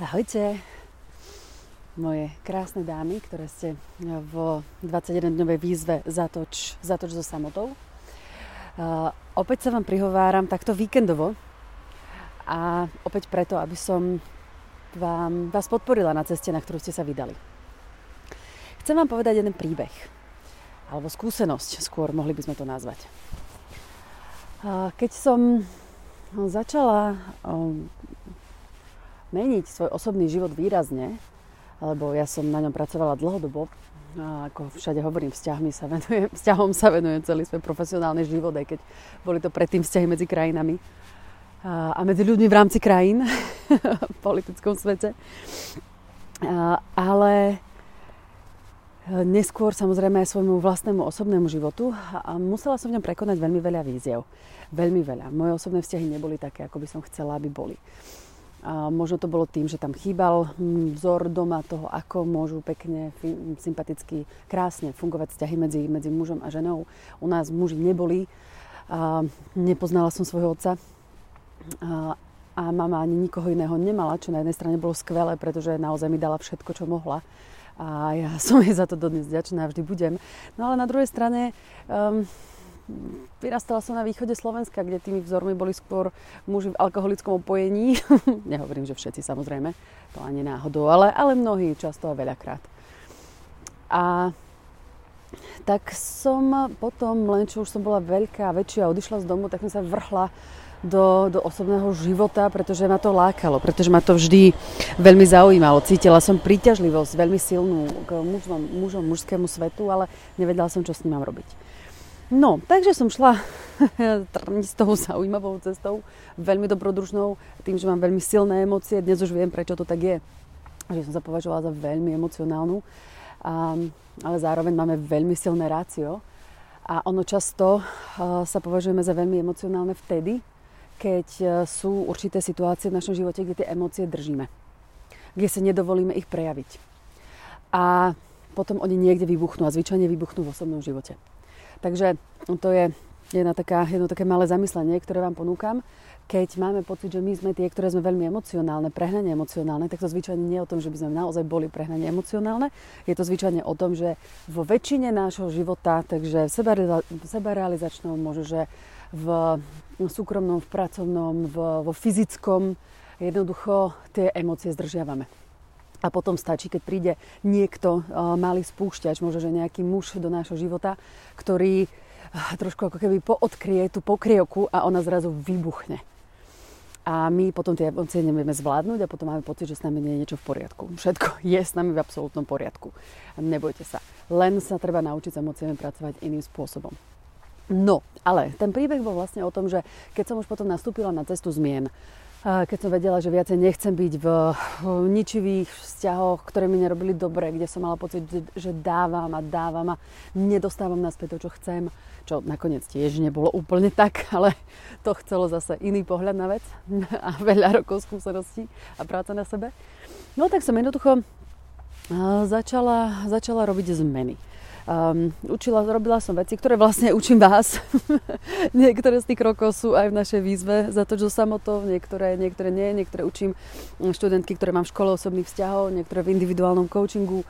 Ahojte, moje krásne dámy, ktoré ste v 21-dňovej výzve Zatoč, Zatoč so samotou. Uh, opäť sa vám prihováram takto víkendovo a opäť preto, aby som vám, vás podporila na ceste, na ktorú ste sa vydali. Chcem vám povedať jeden príbeh, alebo skúsenosť, skôr mohli by sme to nazvať. Uh, keď som začala meniť svoj osobný život výrazne, lebo ja som na ňom pracovala dlhodobo, a ako všade hovorím, vzťahmi sa venujem, vzťahom sa venujem celý svoj profesionálny život, aj keď boli to predtým vzťahy medzi krajinami a, medzi ľuďmi v rámci krajín v politickom svete. Ale neskôr samozrejme aj svojmu vlastnému osobnému životu a musela som v ňom prekonať veľmi veľa víziev. Veľmi veľa. Moje osobné vzťahy neboli také, ako by som chcela, aby boli. Možno to bolo tým, že tam chýbal hm, vzor doma toho, ako môžu pekne, sympaticky, krásne fungovať vzťahy medzi, medzi mužom a ženou. U nás muži neboli. Nepoznala som svojho otca. A, a mama ani nikoho iného nemala, čo na jednej strane bolo skvelé, pretože naozaj mi dala všetko, čo mohla. A ja som jej za to dodnes vďačná, vždy budem. No ale na druhej strane um, vyrastala som na východe Slovenska, kde tými vzormi boli skôr muži v alkoholickom opojení. Nehovorím, že všetci samozrejme, to ani náhodou, ale, ale mnohí často a veľakrát. A tak som potom, len čo už som bola veľká väčšia odišla z domu, tak som sa vrhla do, do osobného života, pretože ma to lákalo, pretože ma to vždy veľmi zaujímalo. Cítila som príťažlivosť veľmi silnú k mužom, mužom mužskému svetu, ale nevedela som, čo s ním mám robiť. No, takže som šla s tou zaujímavou cestou, veľmi dobrodružnou, tým, že mám veľmi silné emócie. Dnes už viem, prečo to tak je. Že som sa považovala za veľmi emocionálnu, a, ale zároveň máme veľmi silné rácio. A ono často sa považujeme za veľmi emocionálne vtedy, keď a, sú určité situácie v našom živote, kde tie emócie držíme. Kde sa nedovolíme ich prejaviť. A potom oni niekde vybuchnú a zvyčajne vybuchnú v osobnom živote. Takže to je jedna taká, jedno také malé zamyslenie, ktoré vám ponúkam. Keď máme pocit, že my sme tie, ktoré sme veľmi emocionálne, prehnane emocionálne, tak to zvyčajne nie je o tom, že by sme naozaj boli prehnane emocionálne. Je to zvyčajne o tom, že vo väčšine nášho života, takže sebarealizačnom, možno, že v súkromnom, v pracovnom, v, vo fyzickom, jednoducho tie emócie zdržiavame. A potom stačí, keď príde niekto, uh, malý spúšťač, možno, že nejaký muž do nášho života, ktorý uh, trošku ako keby poodkrie tú pokrievku a ona zrazu vybuchne. A my potom tie emócie nevieme zvládnuť a potom máme pocit, že s nami nie je niečo v poriadku. Všetko je s nami v absolútnom poriadku. Nebojte sa. Len sa treba naučiť s emóciami pracovať iným spôsobom. No, ale ten príbeh bol vlastne o tom, že keď som už potom nastúpila na cestu zmien, keď som vedela, že viacej nechcem byť v ničivých vzťahoch, ktoré mi nerobili dobre, kde som mala pocit, že dávam a dávam a nedostávam naspäť to, čo chcem, čo nakoniec tiež nebolo úplne tak, ale to chcelo zase iný pohľad na vec a veľa rokov skúseností a práca na sebe. No tak som jednoducho začala, začala robiť zmeny. Um, učila, robila som veci, ktoré vlastne učím vás. niektoré z tých krokov sú aj v našej výzve za to, čo samotov, niektoré, niektoré nie, niektoré učím študentky, ktoré mám v škole osobných vzťahov, niektoré v individuálnom coachingu.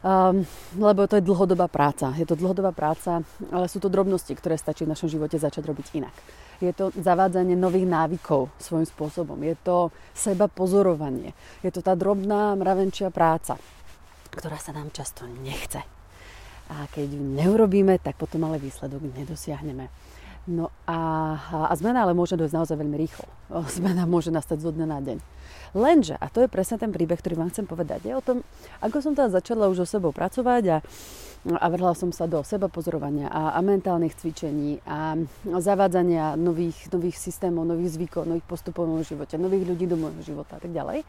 Um, lebo to je dlhodobá práca. Je to dlhodobá práca, ale sú to drobnosti, ktoré stačí v našom živote začať robiť inak. Je to zavádzanie nových návykov svojím spôsobom. Je to seba pozorovanie. Je to tá drobná mravenčia práca, ktorá sa nám často nechce a keď ju neurobíme, tak potom ale výsledok nedosiahneme. No a, a zmena ale môže dojsť naozaj veľmi rýchlo. Zmena môže nastať zo dňa na deň. Lenže, a to je presne ten príbeh, ktorý vám chcem povedať, je o tom, ako som teda začala už so sebou pracovať a, a vrhla som sa do seba pozorovania a, a mentálnych cvičení a, zavádzania nových, nových systémov, nových zvykov, nových postupov v živote, nových ľudí do môjho života a tak ďalej.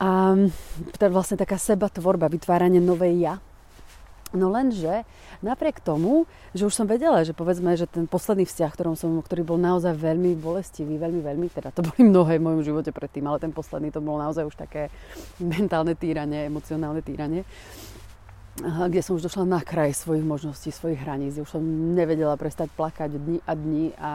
A to je vlastne taká seba tvorba, vytváranie novej ja, No lenže napriek tomu, že už som vedela, že povedzme, že ten posledný vzťah, ktorom som, ktorý bol naozaj veľmi bolestivý, veľmi, veľmi, teda to boli mnohé v mojom živote predtým, ale ten posledný to bolo naozaj už také mentálne týranie, emocionálne týranie, kde som už došla na kraj svojich možností, svojich hraníc, už som nevedela prestať plakať dni a dni a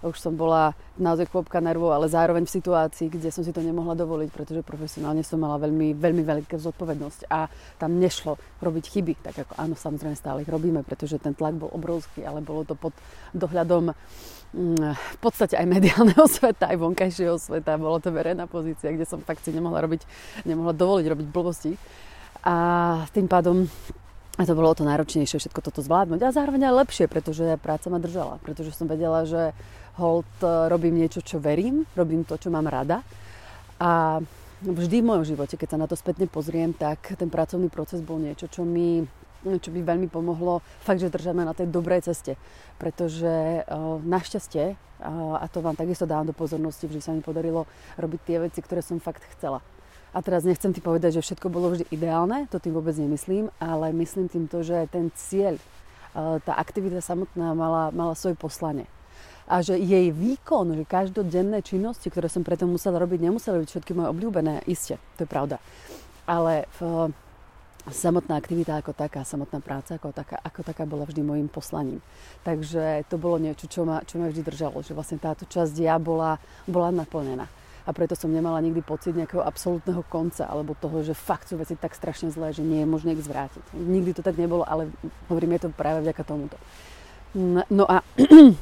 už som bola naozaj chôpka nervov, ale zároveň v situácii, kde som si to nemohla dovoliť, pretože profesionálne som mala veľmi, veľmi veľkú zodpovednosť a tam nešlo robiť chyby, tak ako áno, samozrejme stále ich robíme, pretože ten tlak bol obrovský, ale bolo to pod dohľadom mm, v podstate aj mediálneho sveta, aj vonkajšieho sveta. Bolo to verejná pozícia, kde som fakt si nemohla robiť, nemohla dovoliť robiť blbosti. A tým pádom a to bolo to náročnejšie všetko toto zvládnuť. A zároveň aj lepšie, pretože práca ma držala. Pretože som vedela, že hold e, robím niečo, čo verím, robím to, čo mám rada. A vždy v mojom živote, keď sa na to spätne pozriem, tak ten pracovný proces bol niečo, čo mi čo by veľmi pomohlo fakt, že držať na tej dobrej ceste. Pretože uh, našťastie, a to vám takisto dávam do pozornosti, vždy sa mi podarilo robiť tie veci, ktoré som fakt chcela. A teraz nechcem ti povedať, že všetko bolo vždy ideálne, to tým vôbec nemyslím, ale myslím týmto, že ten cieľ, e, tá aktivita samotná mala, mala svoje poslanie. A že jej výkon, že každodenné činnosti, ktoré som preto musela robiť, nemuseli byť všetky moje obľúbené, iste, to je pravda. Ale v, samotná aktivita ako taká, samotná práca ako taká, ako taká bola vždy môjim poslaním. Takže to bolo niečo, čo ma, čo ma vždy držalo, že vlastne táto časť ja bola, bola naplnená a preto som nemala nikdy pocit nejakého absolútneho konca alebo toho, že fakt sú veci tak strašne zlé, že nie je možné ich zvrátiť. Nikdy to tak nebolo, ale hovorím, je to práve vďaka tomuto. No a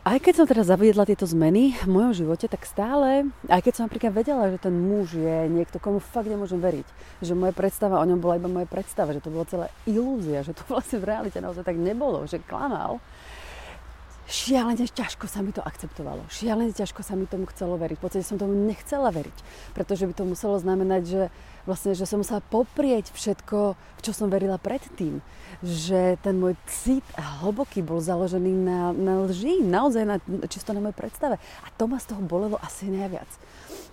aj keď som teraz zaviedla tieto zmeny v mojom živote, tak stále, aj keď som napríklad vedela, že ten muž je niekto, komu fakt nemôžem veriť, že moja predstava o ňom bola iba moja predstava, že to bola celá ilúzia, že to vlastne v realite naozaj tak nebolo, že klamal, šialene ťažko sa mi to akceptovalo. Šialene ťažko sa mi tomu chcelo veriť. V podstate som tomu nechcela veriť, pretože by to muselo znamenať, že vlastne, že som musela poprieť všetko, v čo som verila predtým. Že ten môj cit hlboký bol založený na, na lži, naozaj na, čisto na mojej predstave. A to ma z toho bolelo asi najviac.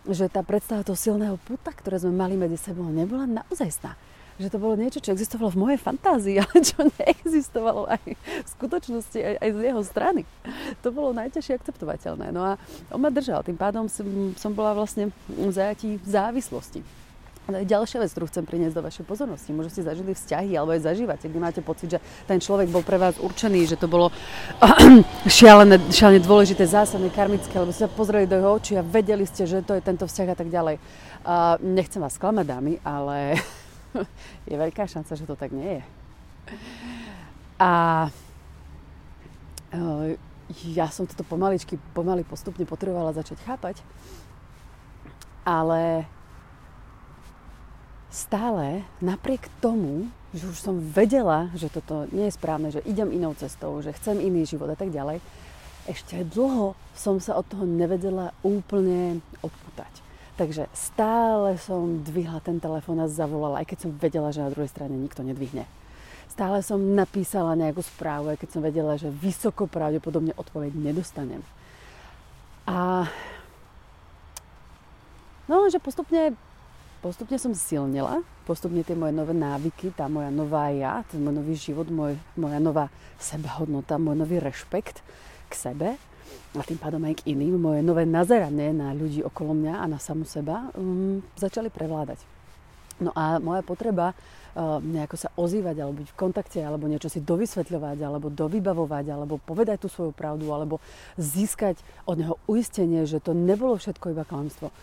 Že tá predstava toho silného puta, ktoré sme mali medzi sebou, nebola naozaj sná že to bolo niečo, čo existovalo v mojej fantázii, ale čo neexistovalo aj v skutočnosti, aj, aj z jeho strany. To bolo najťažšie akceptovateľné. No a on ma držal, tým pádom som, som bola vlastne v zajatí závislosti. Ale ďalšia vec, ktorú chcem priniesť do vašej pozornosti. Možno ste zažili vzťahy alebo aj zažívate, kde máte pocit, že ten človek bol pre vás určený, že to bolo šialené, šialené dôležité, zásadné, karmické, alebo ste sa pozreli do jeho očí a vedeli ste, že to je tento vzťah a tak ďalej. Uh, nechcem vás sklamať, dámy, ale je veľká šanca, že to tak nie je. A e, ja som toto pomaličky, pomaly postupne potrebovala začať chápať, ale stále napriek tomu, že už som vedela, že toto nie je správne, že idem inou cestou, že chcem iný život a tak ďalej, ešte dlho som sa od toho nevedela úplne odputať. Takže stále som dvihla ten telefón a zavolala, aj keď som vedela, že na druhej strane nikto nedvihne. Stále som napísala nejakú správu, aj keď som vedela, že vysoko pravdepodobne odpoveď nedostanem. A no, že postupne, postupne som silnila, postupne tie moje nové návyky, tá moja nová ja, ten môj nový život, môj, moja nová sebahodnota, môj nový rešpekt k sebe a tým pádom aj k iným, moje nové nazeranie na ľudí okolo mňa a na samu seba um, začali prevládať. No a moja potreba uh, nejako sa ozývať, alebo byť v kontakte, alebo niečo si dovysvetľovať, alebo dovybavovať, alebo povedať tú svoju pravdu, alebo získať od neho uistenie, že to nebolo všetko iba klamstvo.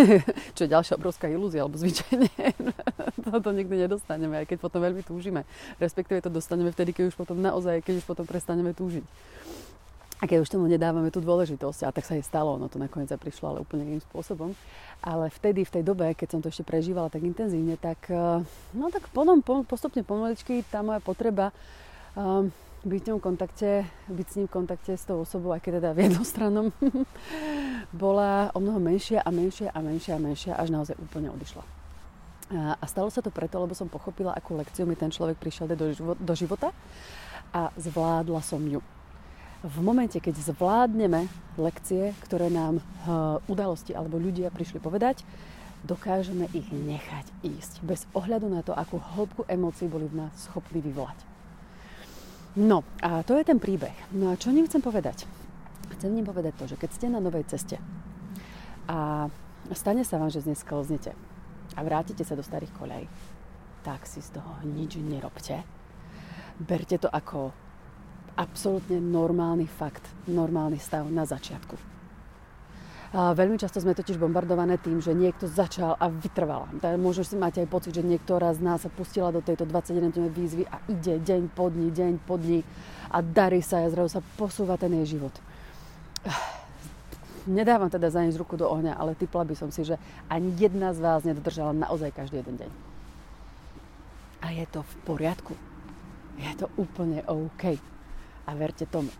Čo je ďalšia obrovská ilúzia, alebo zvyčajne to nikdy nedostaneme, aj keď potom veľmi túžime. Respektíve to dostaneme vtedy, keď už potom naozaj, keď už potom prestaneme túžiť. A keď už tomu nedávame tú dôležitosť, a tak sa jej stalo, ono to nakoniec prišlo, ale úplne iným spôsobom. Ale vtedy, v tej dobe, keď som to ešte prežívala tak intenzívne, tak, eh, no tak potom postupne pomaličky tá moja potreba um, byť v ňom kontakte, byť s ním v kontakte s tou osobou, aj keď teda v jednostrannom, bola o mnoho menšia a menšia a menšia a menšia, až naozaj úplne odišla. A stalo sa to preto, lebo som pochopila, akú lekciu mi ten človek prišiel do života a zvládla som ju v momente, keď zvládneme lekcie, ktoré nám uh, udalosti alebo ľudia prišli povedať, dokážeme ich nechať ísť bez ohľadu na to, akú hĺbku emócií boli v nás schopní vyvolať. No a to je ten príbeh. No a čo ním chcem povedať? Chcem ním povedať to, že keď ste na novej ceste a stane sa vám, že dnes sklznete a vrátite sa do starých koľaj, tak si z toho nič nerobte. Berte to ako absolútne normálny fakt, normálny stav na začiatku. A veľmi často sme totiž bombardované tým, že niekto začal a vytrvala. Môžeš si mať aj pocit, že niektorá z nás sa pustila do tejto 21 výzvy a ide deň po dni, deň po dni a darí sa a zrazu sa posúva ten jej život. Nedávam teda za nič ruku do ohňa, ale typla by som si, že ani jedna z vás nedodržala naozaj každý jeden deň. A je to v poriadku. Je to úplne OK. A verte tomu,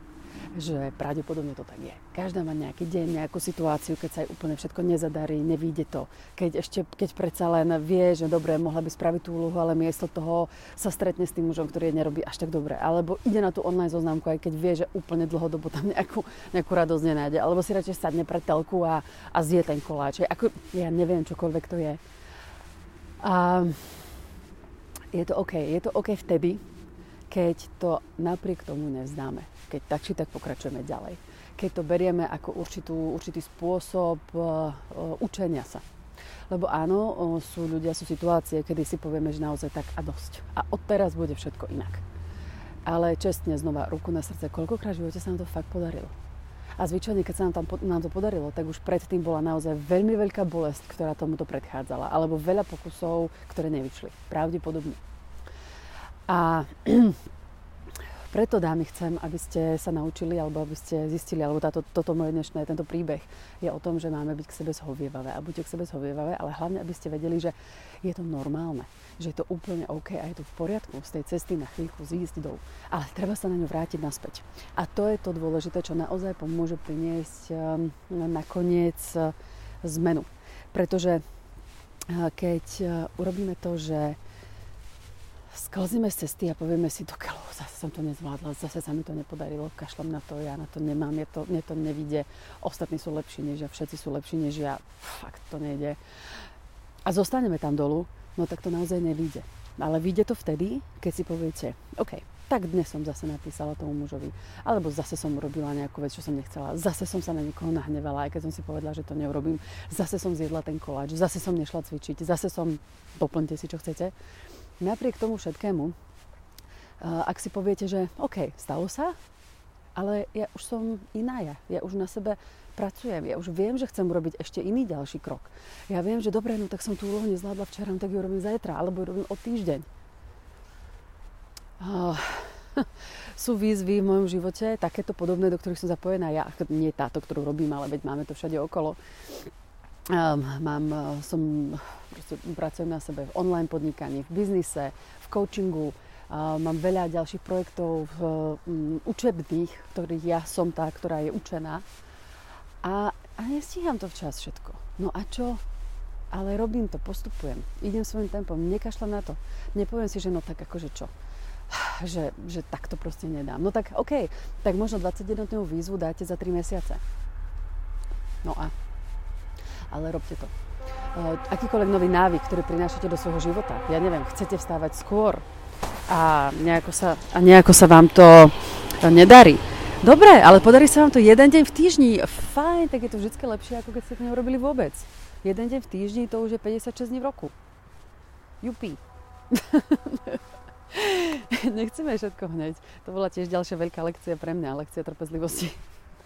že pravdepodobne to tak je. Každá má nejaký deň, nejakú situáciu, keď sa jej úplne všetko nezadarí, nevíde to. Keď ešte, keď predsa len vie, že dobre, mohla by spraviť tú úlohu, ale miesto toho sa stretne s tým mužom, ktorý jej nerobí až tak dobre. Alebo ide na tú online zoznamku, aj keď vie, že úplne dlhodobo tam nejakú, nejakú radosť nenájde. Alebo si radšej sadne pred telku a, a zje ten koláč. Ako, ja neviem, čokoľvek to je. A je to OK. Je to OK vtedy, keď to napriek tomu nevzdáme, keď tak či tak pokračujeme ďalej, keď to berieme ako určitú, určitý spôsob uh, učenia sa. Lebo áno, uh, sú ľudia, sú situácie, kedy si povieme, že naozaj tak a dosť. A odteraz bude všetko inak. Ale čestne znova, ruku na srdce, koľkokrát v živote sa nám to fakt podarilo. A zvyčajne, keď sa nám, tam, nám to podarilo, tak už predtým bola naozaj veľmi veľká bolesť, ktorá tomuto predchádzala. Alebo veľa pokusov, ktoré nevyšli. Pravdepodobne. A preto, dámy, chcem, aby ste sa naučili, alebo aby ste zistili, alebo táto, toto moje dnešné, tento príbeh je o tom, že máme byť k sebe zhovievavé. A buďte k sebe zhovievavé, ale hlavne, aby ste vedeli, že je to normálne, že je to úplne OK a je to v poriadku z tej cesty na chvíľku zísť dolu. Ale treba sa na ňu vrátiť naspäť. A to je to dôležité, čo naozaj pomôže priniesť um, nakoniec uh, zmenu. Pretože uh, keď urobíme to, že sklzíme z cesty a povieme si, do keľu, zase som to nezvládla, zase sa mi to nepodarilo, kašľam na to, ja na to nemám, je to, mne to nevidie, ostatní sú lepší než ja, všetci sú lepší než ja, fakt to nejde. A zostaneme tam dolu, no tak to naozaj nevíde. Ale vyjde to vtedy, keď si poviete, OK, tak dnes som zase napísala tomu mužovi, alebo zase som urobila nejakú vec, čo som nechcela, zase som sa na niekoho nahnevala, aj keď som si povedala, že to neurobím, zase som zjedla ten koláč, zase som nešla cvičiť, zase som, doplňte si, čo chcete napriek tomu všetkému, ak si poviete, že OK, stalo sa, ale ja už som iná ja. Ja už na sebe pracujem. Ja už viem, že chcem urobiť ešte iný ďalší krok. Ja viem, že dobre, no tak som tú úlohu nezvládla včera, no tak ju robím zajtra, alebo ju robím o týždeň. Uh, sú výzvy v mojom živote, takéto podobné, do ktorých som zapojená ja. Nie táto, ktorú robím, ale veď máme to všade okolo. Um, mám, e, som, proste, pracujem na sebe v online podnikaní, v biznise, v coachingu, uh, mám veľa ďalších projektov v, um, učebných, ktorých ja som tá, ktorá je učená a, a nestíham to včas všetko. No a čo? Ale robím to, postupujem, idem svojim tempom, nekašľam na to. Nepoviem si, že no tak akože čo? Že, že tak to proste nedám. No tak OK, tak možno 21 výzvu dáte za 3 mesiace. No a ale robte to. Akýkoľvek nový návyk, ktorý prinášate do svojho života, ja neviem, chcete vstávať skôr a nejako sa, a nejako sa vám to nedarí. Dobre, ale podarí sa vám to jeden deň v týždni. Fajn, tak je to vždy lepšie, ako keď ste to neurobili vôbec. Jeden deň v týždni, to už je 56 dní v roku. Jupi. Nechceme všetko hneď. To bola tiež ďalšia veľká lekcia pre mňa, lekcia trpezlivosti.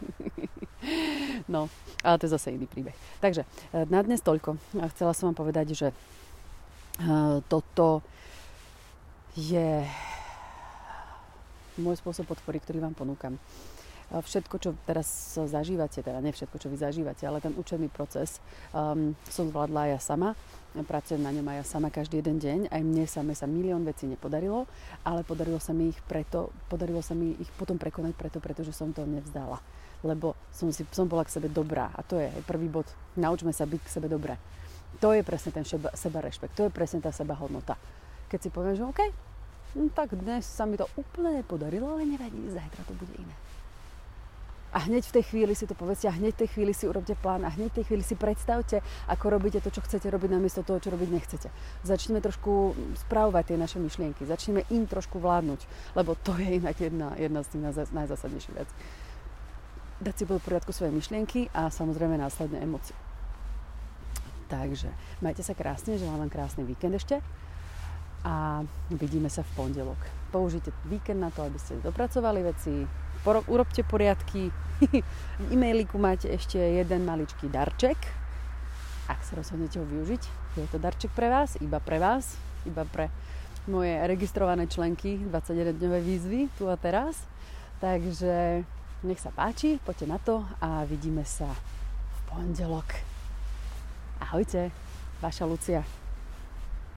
No, ale to je zase iný príbeh. Takže e, na dnes toľko. Chcela som vám povedať, že e, toto je môj spôsob podpory, ktorý vám ponúkam. Všetko, čo teraz zažívate, teda nie všetko, čo vy zažívate, ale ten učebný proces um, som zvládla ja sama. Pracujem na ňom aj ja sama každý jeden deň. Aj mne same sa milión vecí nepodarilo, ale podarilo sa mi ich preto, podarilo sa mi ich potom prekonať preto, pretože som to nevzdala lebo som, si, som bola k sebe dobrá. A to je aj prvý bod. Naučme sa byť k sebe dobré. To je presne ten seba, seba rešpekt, to je presne tá seba hodnota. Keď si poviem, že OK, no tak dnes sa mi to úplne nepodarilo, ale nevadí, zajtra to bude iné. A hneď v tej chvíli si to povedzte a hneď v tej chvíli si urobte plán a hneď v tej chvíli si predstavte, ako robíte to, čo chcete robiť namiesto toho, čo robiť nechcete. Začneme trošku správovať tie naše myšlienky, začneme im trošku vládnuť, lebo to je inak jedna, jedna z tých najzásadnejších vecí dať si do poriadku svoje myšlienky a samozrejme následne emócie. Takže majte sa krásne, želám vám krásny víkend ešte a vidíme sa v pondelok. Použite víkend na to, aby ste dopracovali veci, urobte poriadky. v e-mailiku máte ešte jeden maličký darček. Ak sa rozhodnete ho využiť, je to darček pre vás, iba pre vás, iba pre moje registrované členky 21-dňové výzvy tu a teraz. Takže nech sa páči, poďte na to a vidíme sa v pondelok. Ahojte, vaša Lucia.